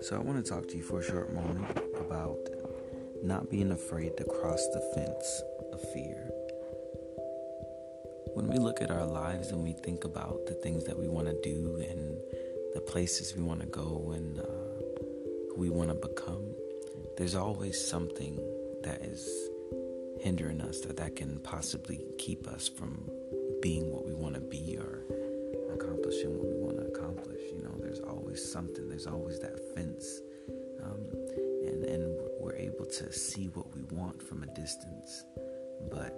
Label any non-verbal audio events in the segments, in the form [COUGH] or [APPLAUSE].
So, I want to talk to you for a short moment about not being afraid to cross the fence of fear. When we look at our lives and we think about the things that we want to do and the places we want to go and uh, who we want to become, there's always something that is hindering us that that can possibly keep us from being what we want to be or accomplishing what we want to accomplish. You know, there's always something. There's always that fence, um, and and we're able to see what we want from a distance, but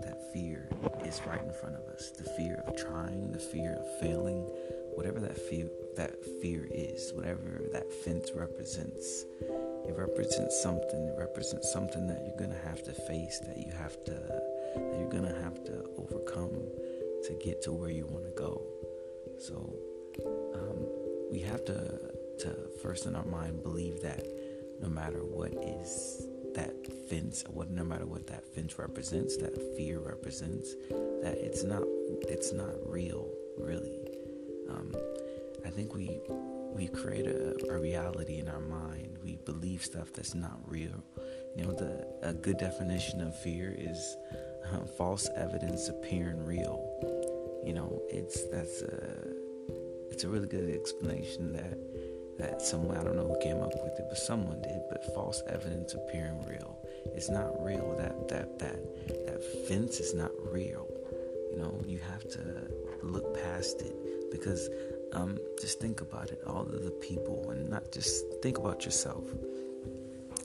that fear is right in front of us. The fear of trying, the fear of failing, whatever that fear that fear is, whatever that fence represents. It represents something. It represents something that you're gonna have to face, that you have to, that you're gonna have to overcome to get to where you want to go. So um, we have to, to first in our mind believe that no matter what is that fence, what no matter what that fence represents, that fear represents, that it's not it's not real, really. Um, I think we we create a, a, reality in our mind. We believe stuff that's not real. You know, the a good definition of fear is um, false evidence appearing real. You know, it's that's a it's a really good explanation that that someone I don't know who came up with it, but someone did. But false evidence appearing real. It's not real. That that that that fence is not real. You know, you have to look past it because um, just think about it. All of the people, and not just think about yourself.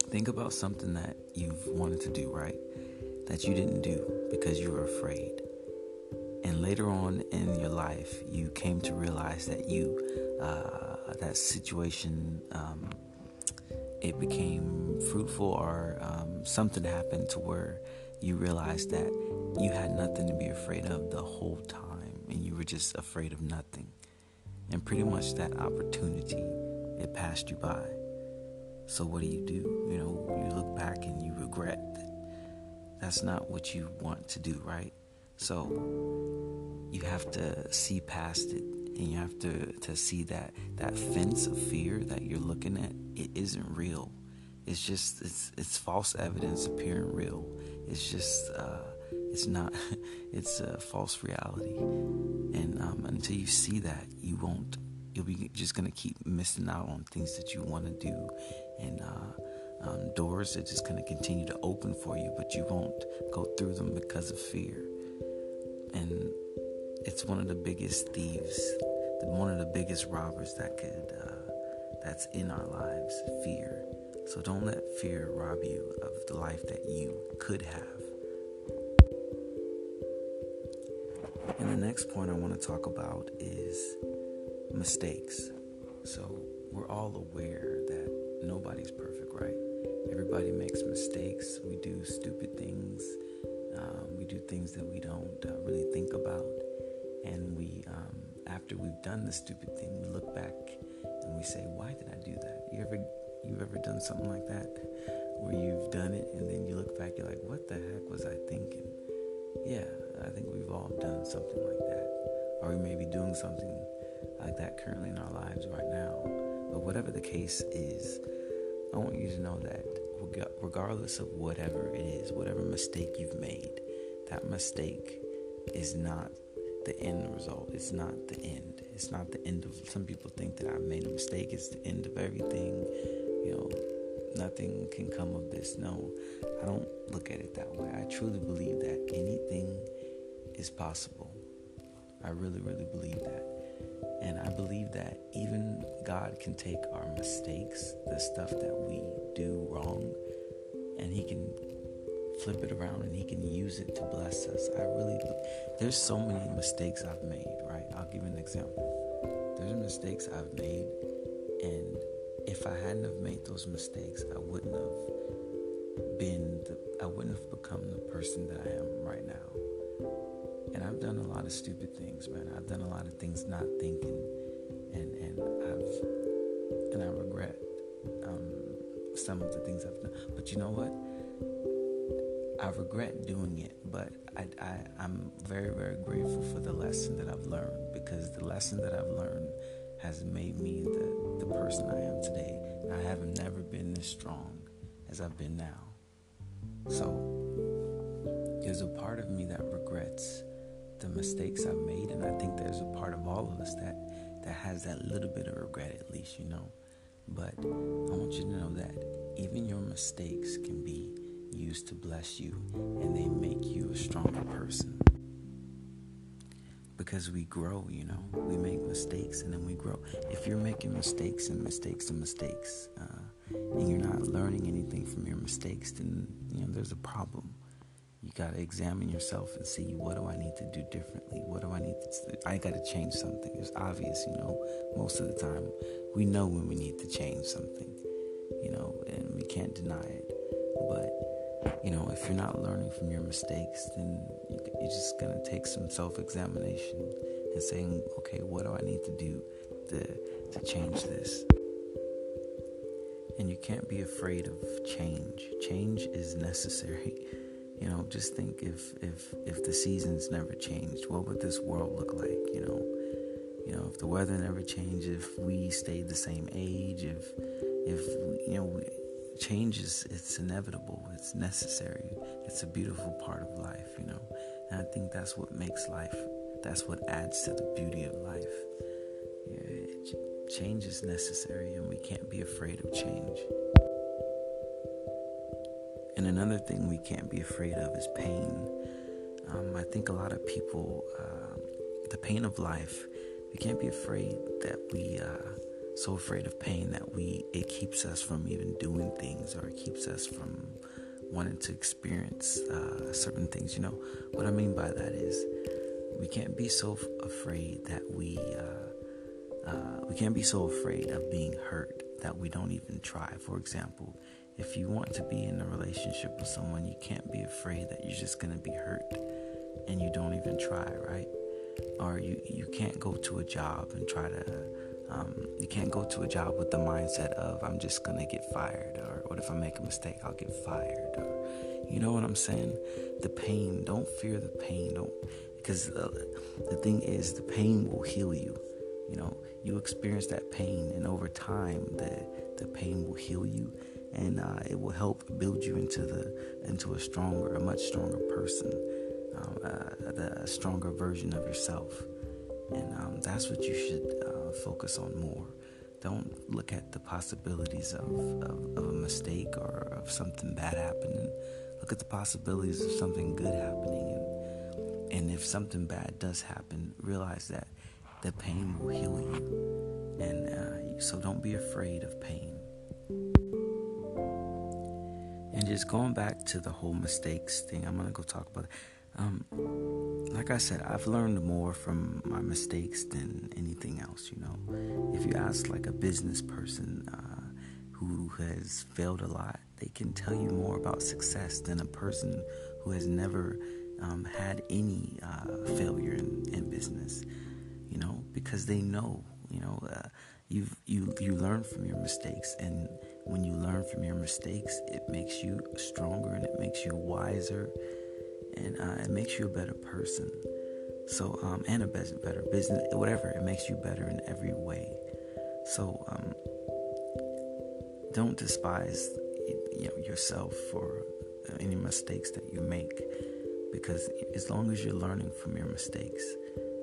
Think about something that you've wanted to do, right? That you didn't do because you were afraid. And later on in your life, you came to realize that you, uh, that situation, um, it became fruitful or um, something happened to where you realized that you had nothing to be afraid of the whole time and you were just afraid of nothing. And pretty much that opportunity, it passed you by. So what do you do? You know, you look back and you regret that that's not what you want to do, right? So you have to see past it and you have to, to see that that fence of fear that you're looking at, it isn't real. It's just it's it's false evidence appearing real. It's just uh, it's not [LAUGHS] it's a false reality and um, until you see that you won't you'll be just gonna keep missing out on things that you want to do and uh, um, doors are just gonna continue to open for you but you won't go through them because of fear and it's one of the biggest thieves one of the biggest robbers that could uh, that's in our lives fear so don't let fear rob you of the life that you could have And the next point I want to talk about is mistakes. So, we're all aware that nobody's? Everybody makes mistakes. We do stupid things. Um, we do things that we don't uh, really think about. And we, um, after we've done the stupid thing, we look back and we say, "Why did I do that?" You ever, you've ever done something like that, where you've done it and then you look back, you're like, "What the heck was I thinking?" Yeah, I think we've all done something like that. Or we may be doing something like that currently in our lives right now. But whatever the case is, I want you to know that regardless of whatever it is, whatever mistake you've made, that mistake is not the end result. It's not the end. It's not the end of. Some people think that I've made a mistake. It's the end of everything. You know, nothing can come of this. No, I don't look at it that way. I truly believe that anything is possible. I really, really believe that. And I believe that even God can take our mistakes, the stuff that we do wrong, and He can flip it around and He can use it to bless us. I really, there's so many mistakes I've made, right? I'll give you an example. There's mistakes I've made, and if I hadn't have made those mistakes, I wouldn't have been, the, I wouldn't have become the person that I am right now. And I've done a lot of stupid things, man. I've done a lot of things not thinking, and and I've and I regret um, some of the things I've done. But you know what? I regret doing it, but I, I, I'm very, very grateful for the lesson that I've learned because the lesson that I've learned has made me the, the person I am today. And I have never been this strong as I've been now. So there's a part of me that regrets the mistakes I've made, and I think there's a part of all of us that that has that little bit of regret at least, you know. But I want you to know that even your mistakes can be used to bless you and they make you a stronger person. Because we grow, you know, we make mistakes and then we grow. If you're making mistakes and mistakes and mistakes, uh, and you're not learning anything from your mistakes, then you know there's a problem. You gotta examine yourself and see what do I need to do differently. What do I need to? I gotta change something. It's obvious, you know. Most of the time, we know when we need to change something, you know, and we can't deny it. But you know, if you're not learning from your mistakes, then you're just gonna take some self-examination and saying, okay, what do I need to do to to change this? And you can't be afraid of change. Change is necessary. [LAUGHS] You know, just think if if if the seasons never changed, what would this world look like? You know, you know, if the weather never changed, if we stayed the same age, if if you know, change is it's inevitable, it's necessary, it's a beautiful part of life. You know, and I think that's what makes life. That's what adds to the beauty of life. Yeah, change is necessary, and we can't be afraid of change. And another thing we can't be afraid of is pain. Um, I think a lot of people, uh, the pain of life, we can't be afraid that we uh, so afraid of pain that we it keeps us from even doing things or it keeps us from wanting to experience uh, certain things. You know what I mean by that is we can't be so afraid that we uh, uh, we can't be so afraid of being hurt that we don't even try. For example, if you want to be in a relationship with someone, you can't be afraid that you're just gonna be hurt and you don't even try, right? Or you you can't go to a job and try to um, you can't go to a job with the mindset of I'm just gonna get fired, or what if I make a mistake, I'll get fired, or you know what I'm saying? The pain, don't fear the pain, don't because uh, the thing is, the pain will heal you. You know, you experience that pain, and over time, the the pain will heal you, and uh, it will help build you into the into a stronger, a much stronger person, um, uh, a stronger version of yourself, and um, that's what you should uh, focus on more. Don't look at the possibilities of, of, of a mistake or of something bad happening. Look at the possibilities of something good happening, and and if something bad does happen, realize that the pain will heal you, and uh, so don't be afraid of pain. And just going back to the whole mistakes thing, I'm gonna go talk about it. Um, like I said, I've learned more from my mistakes than anything else. You know, if you ask like a business person uh, who has failed a lot, they can tell you more about success than a person who has never um, had any uh, failure in, in, business. You know, because they know. You know, uh, you you you learn from your mistakes, and when you learn from your mistakes, it makes you stronger and it makes you wiser and uh, it makes you a better person. So, um, and a better business, whatever. It makes you better in every way. So, um, don't despise you know, yourself for any mistakes that you make, because as long as you're learning from your mistakes,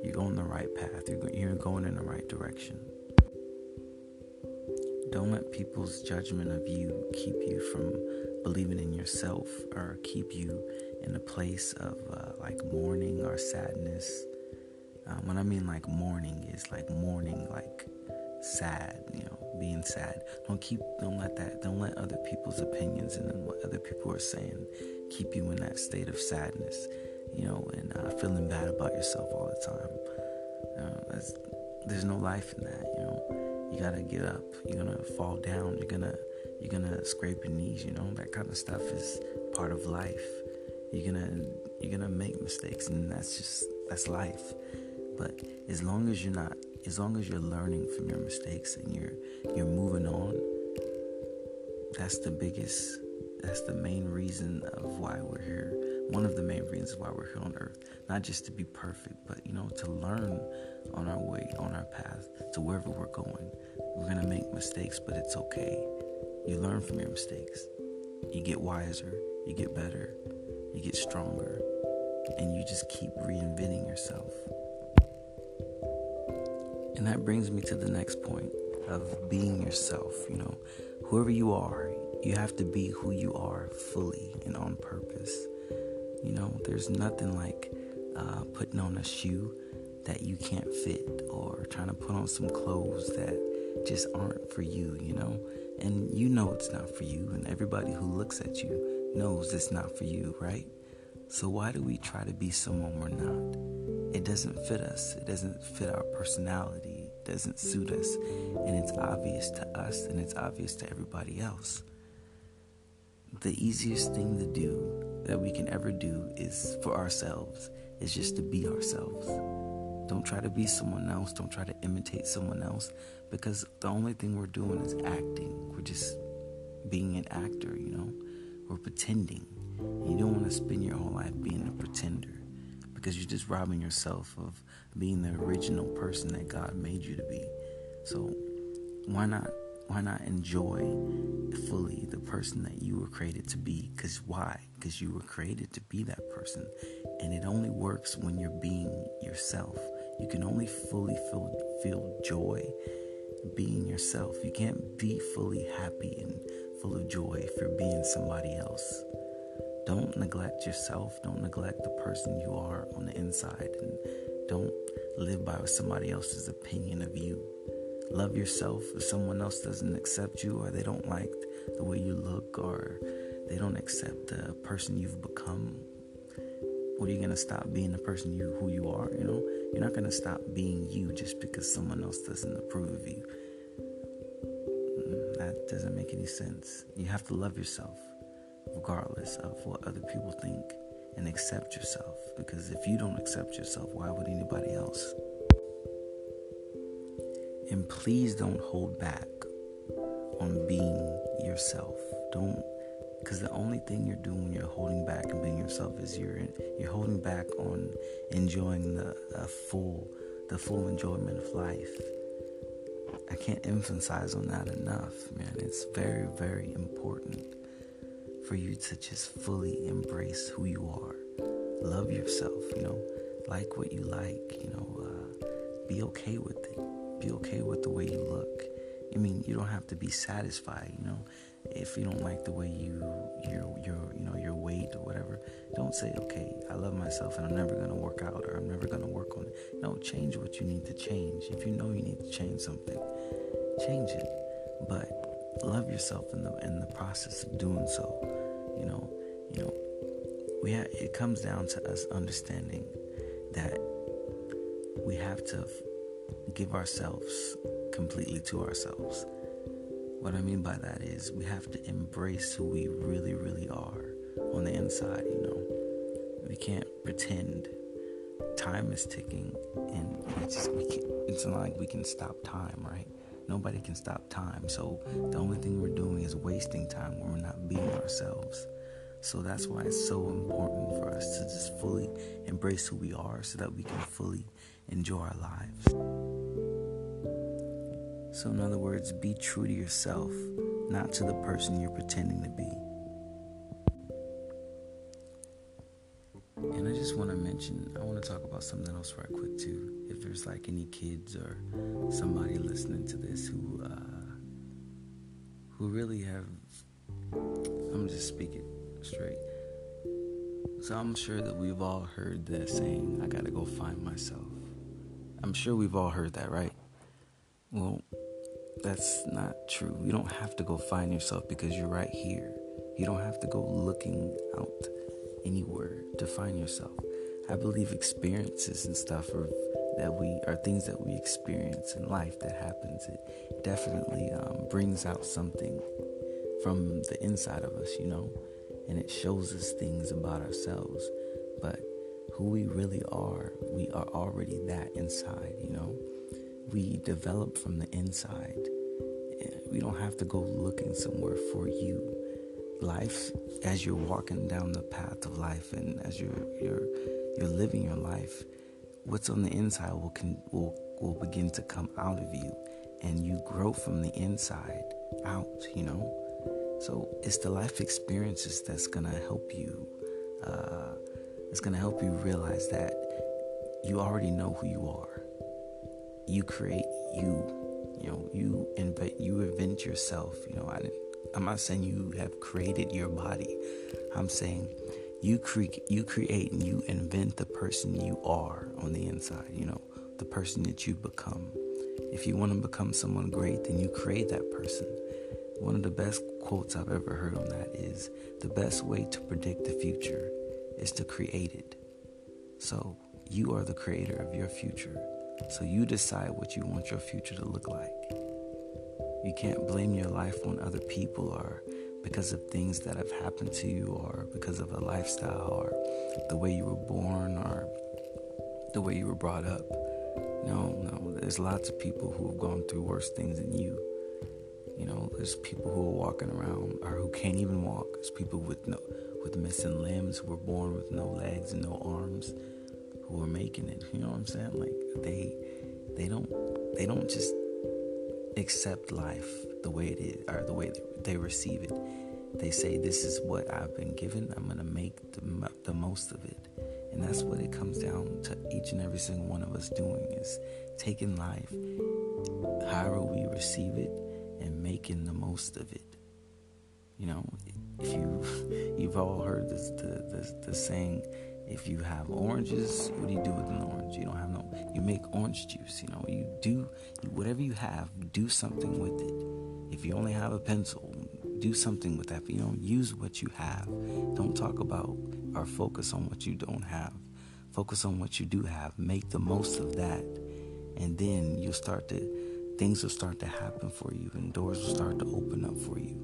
you're going the right path. You're going in the right direction. Don't let people's judgment of you keep you from believing in yourself or keep you in a place of uh, like mourning or sadness. Um, when I mean like mourning is like mourning, like sad, you know, being sad. Don't keep, don't let that, don't let other people's opinions and what other people are saying keep you in that state of sadness, you know, and uh, feeling bad about yourself all the time. Uh, there's no life in that. You gotta get up. You're gonna fall down. You're gonna you're gonna scrape your knees. You know that kind of stuff is part of life you're gonna you're gonna make mistakes and that's just that's life but as long as you're not as long as you're learning from your mistakes and you're you're moving on that's the biggest that's the main reason of why we're here. One of the main reasons why we're here on earth. Not just to be perfect, but you know, to learn on our way, on our path to wherever we're going. We're gonna make mistakes, but it's okay. You learn from your mistakes. You get wiser, you get better, you get stronger, and you just keep reinventing yourself. And that brings me to the next point of being yourself. You know, whoever you are, you have to be who you are fully and on purpose. There's nothing like uh, putting on a shoe that you can't fit or trying to put on some clothes that just aren't for you, you know? And you know it's not for you, and everybody who looks at you knows it's not for you, right? So why do we try to be someone we're not? It doesn't fit us, it doesn't fit our personality, it doesn't suit us, and it's obvious to us and it's obvious to everybody else the easiest thing to do that we can ever do is for ourselves is just to be ourselves. Don't try to be someone else. Don't try to imitate someone else because the only thing we're doing is acting. We're just being an actor, you know? We're pretending. You don't want to spend your whole life being a pretender because you're just robbing yourself of being the original person that God made you to be. So, why not why not enjoy fully the person that you were created to be? Because why? Because you were created to be that person. And it only works when you're being yourself. You can only fully feel, feel joy being yourself. You can't be fully happy and full of joy if you're being somebody else. Don't neglect yourself. Don't neglect the person you are on the inside. And don't live by somebody else's opinion of you love yourself if someone else doesn't accept you or they don't like the way you look or they don't accept the person you've become what are you going to stop being the person you who you are you know? You're not going to stop being you just because someone else doesn't approve of you. That doesn't make any sense. You have to love yourself regardless of what other people think and accept yourself because if you don't accept yourself why would anybody else and please don't hold back on being yourself. Don't because the only thing you're doing when you're holding back and being yourself is you're you're holding back on enjoying the full the full enjoyment of life. I can't emphasize on that enough, man. It's very very important for you to just fully embrace who you are. Love yourself, you know. Like what you like, you know. Uh, be okay with it be okay with the way you look. I mean, you don't have to be satisfied, you know. If you don't like the way you your your you know your weight or whatever, don't say, "Okay, I love myself and I'm never going to work out or I'm never going to work on it." No, change what you need to change. If you know you need to change something, change it. But love yourself in the in the process of doing so. You know, you know, we have, it comes down to us understanding that we have to give ourselves completely to ourselves. What I mean by that is we have to embrace who we really, really are on the inside, you know. We can't pretend time is ticking and it's just we can, it's not like we can stop time, right? Nobody can stop time. So the only thing we're doing is wasting time when we're not being ourselves. So that's why it's so important for us to just fully embrace who we are so that we can fully enjoy our lives. So, in other words, be true to yourself, not to the person you're pretending to be. And I just want to mention, I want to talk about something else right quick too. If there's like any kids or somebody listening to this who uh, who really have, I'm just speaking straight. So I'm sure that we've all heard that saying, "I gotta go find myself." I'm sure we've all heard that, right? Well, that's not true. You don't have to go find yourself because you're right here. You don't have to go looking out anywhere to find yourself. I believe experiences and stuff are that we are things that we experience in life that happens. It definitely um, brings out something from the inside of us, you know, and it shows us things about ourselves. But who we really are, we are already that inside, you know we develop from the inside. We don't have to go looking somewhere for you. Life as you're walking down the path of life and as you're you're you're living your life what's on the inside will can will will begin to come out of you and you grow from the inside out you know? So it's the life experiences that's gonna help you uh, it's gonna help you realize that you already know who you are. You create you you know you invent you invent yourself you know I I'm not saying you have created your body. I'm saying you create you create and you invent the person you are on the inside, you know, the person that you become. If you want to become someone great, then you create that person. One of the best quotes I've ever heard on that is the best way to predict the future is to create it. So, you are the creator of your future. So, you decide what you want your future to look like. You can't blame your life on other people or because of things that have happened to you or because of a lifestyle or the way you were born or the way you were brought up. No, no, there's lots of people who have gone through worse things than you. You know, there's people who are walking around or who can't even walk. There's people with no with missing limbs who were born with no legs and no arms who are making it. You know what I'm saying? Like they they don't they don't just accept life the way it is or the way they receive it. They say, This is what I've been given. I'm going to make the, the most of it. And that's what it comes down to each and every single one of us doing is taking life, however we receive it, and making the most of it. You know, if you [LAUGHS] you've all heard this the, the, the saying if you have oranges, what do you do with an orange? You don't have no. You make orange juice. You know, you do whatever you have. Do something with it. If you only have a pencil, do something with that. You know, use what you have. Don't talk about or focus on what you don't have. Focus on what you do have. Make the most of that, and then you'll start to things will start to happen for you, and doors will start to open up for you,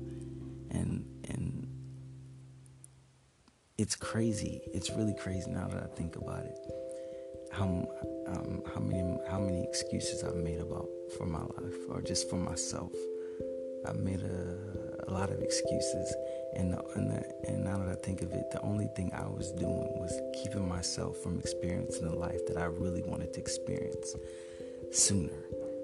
it's crazy. It's really crazy now that I think about it. How um, how many how many excuses I've made about for my life or just for myself. I've made a, a lot of excuses, and the, and, the, and now that I think of it, the only thing I was doing was keeping myself from experiencing the life that I really wanted to experience sooner.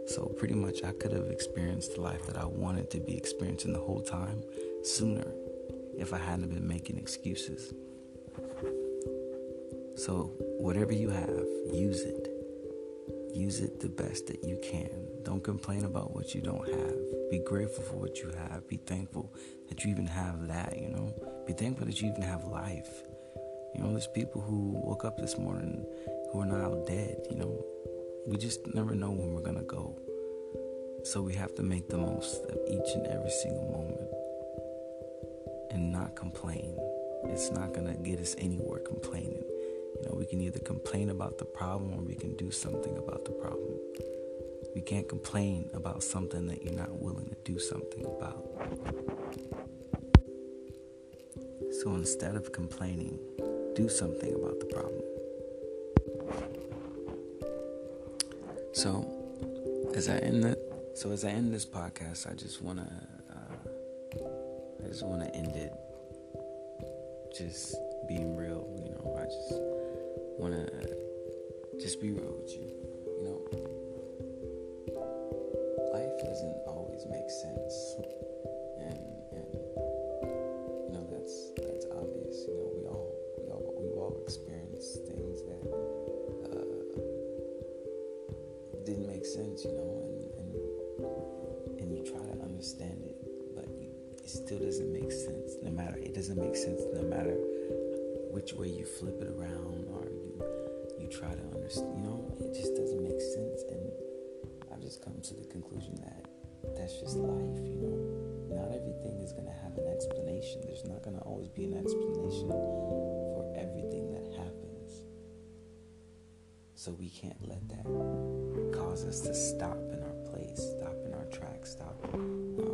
So pretty much, I could have experienced the life that I wanted to be experiencing the whole time sooner if I hadn't been making excuses. So, whatever you have, use it. Use it the best that you can. Don't complain about what you don't have. Be grateful for what you have. Be thankful that you even have that, you know? Be thankful that you even have life. You know, there's people who woke up this morning who are now dead, you know? We just never know when we're gonna go. So we have to make the most of each and every single moment and not complain. It's not gonna get us anywhere complaining. You know, we can either complain about the problem or we can do something about the problem. We can't complain about something that you're not willing to do something about. So instead of complaining, do something about the problem. So, as I end the, so as I end this podcast, I just wanna, uh, I just wanna end it, just being real. You know, I just want to just be real with you. You know, life doesn't always make sense, and you know that's that's obvious. You know, we all we all we've all experienced things that uh, didn't make sense. You know, and and you try to understand it still doesn't make sense. No matter it doesn't make sense. No matter which way you flip it around or you try to understand. You know, it just doesn't make sense. And I've just come to the conclusion that that's just life. You know, not everything is to have an explanation. There's not to always be an explanation for everything that happens. So we can't let that cause us to stop in our place, stop in our tracks, stop, um, you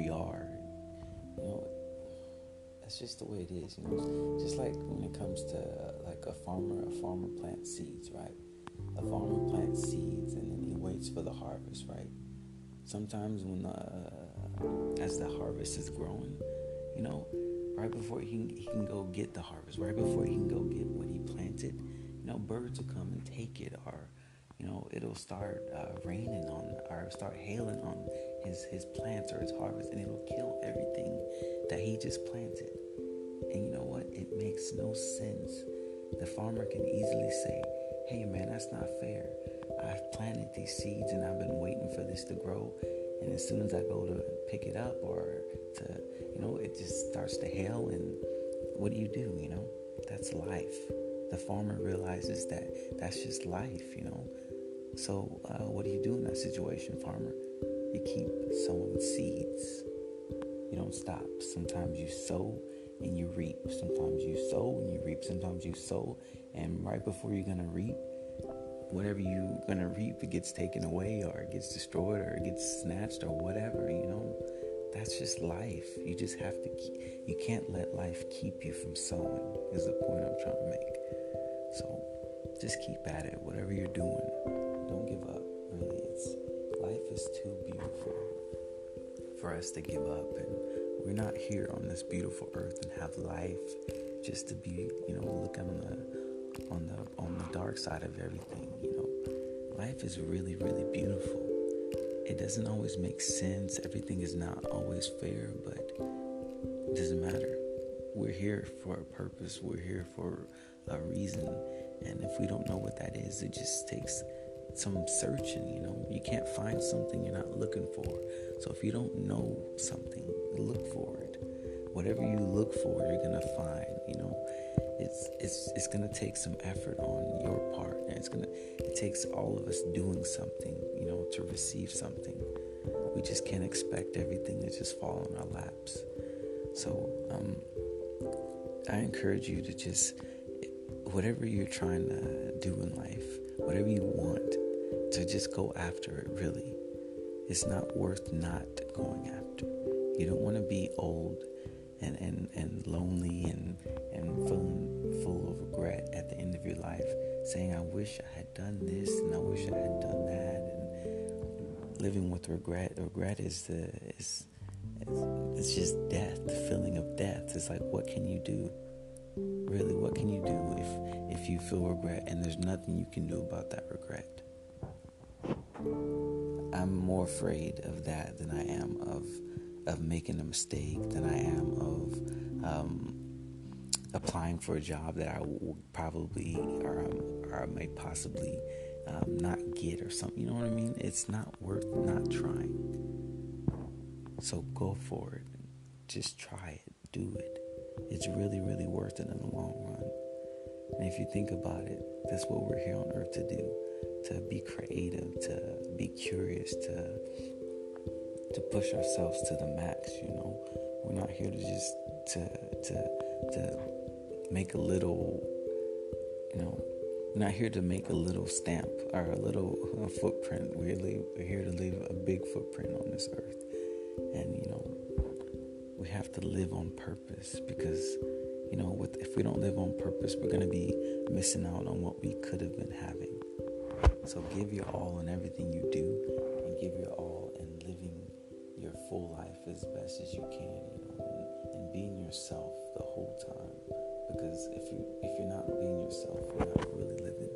we are. You know, that's just the way it is. You know, just like when it comes to like a farmer, a farmer plants seeds, right? A farmer plants seeds and then he waits for the harvest, right? Sometimes when the as the harvest is growing, you know, right before he can, he can go get the harvest, right before he can go get what he planted, you know, birds will come and take it, or you know, it'll start uh, raining on, or start hailing on his his plants or his harvest, and it'll kill everything that he just planted. And you know what? It makes no sense. The farmer can easily say, "Hey, man, that's not fair. I've planted these seeds and I've been waiting for this to grow, and as soon as I go to pick it up or to, you know, it just starts to hail, and what do you do? You know, that's life." The farmer realizes that that's just life, you know. So, uh, what do you do in that situation, farmer? You keep sowing seeds. You don't stop. Sometimes you sow and you reap. Sometimes you sow and you reap. Sometimes you sow, and right before you're gonna reap, whatever you're gonna reap, it gets taken away, or it gets destroyed, or it gets snatched, or whatever. You know, that's just life. You just have to. Keep, you can't let life keep you from sowing. Is the point I'm trying to make. So, just keep at it. Whatever you're doing don't give up. Really, it's life is too beautiful for us to give up, and we're not here on this beautiful earth and have life just to be, you know, look on the on the on the dark side of everything. You know, life is really, really beautiful. It doesn't always make sense. Everything is not always fair, but it doesn't matter. We're here for a purpose. We're here for a reason. And if we don't know what that is, it just takes some searching, you know. You can't find something you're not looking for. So if you don't know something, look for it. Whatever you look for, you're gonna find, you know. It's it's it's gonna take some effort on your part. And it's gonna it takes all of us doing something, you know, to receive something. We just can't expect everything to just fall in our laps. So um I encourage you to just whatever you're trying to do in life, whatever you want, to just go after it, really. It's not worth not going after. You don't want to be old and, and, and lonely and, and feeling full of regret at the end of your life, saying, I wish I had done this and I wish I had done that. And living with regret. Regret is the is it's just death, the feeling of death. It's like what can you do? Really, what can you do if if you feel regret and there's nothing you can do about that regret? I'm more afraid of that than I am of of making a mistake than I am of um, applying for a job that I will probably or, um, or I may possibly um, not get or something. You know what I mean? It's not worth not trying. So go for it. Just try it. Do it. It's really, really worth it in the long run. And if you think about it, that's what we're here on earth to do to be creative, to be curious, to to push ourselves to the max, you know. We're not here to just to to to make a little you know, we're not here to make a little stamp or a little [LAUGHS] footprint. We're, we're here to leave a big footprint on this earth. And you know, we have to live on purpose because you know, with, if we don't live on purpose, we're going to be missing out on what we could have been having. So give your all in everything you do and give your all in living your full life as best as you can, you know, and, and being yourself the whole time. Because if you if you're not being yourself, you're not really living.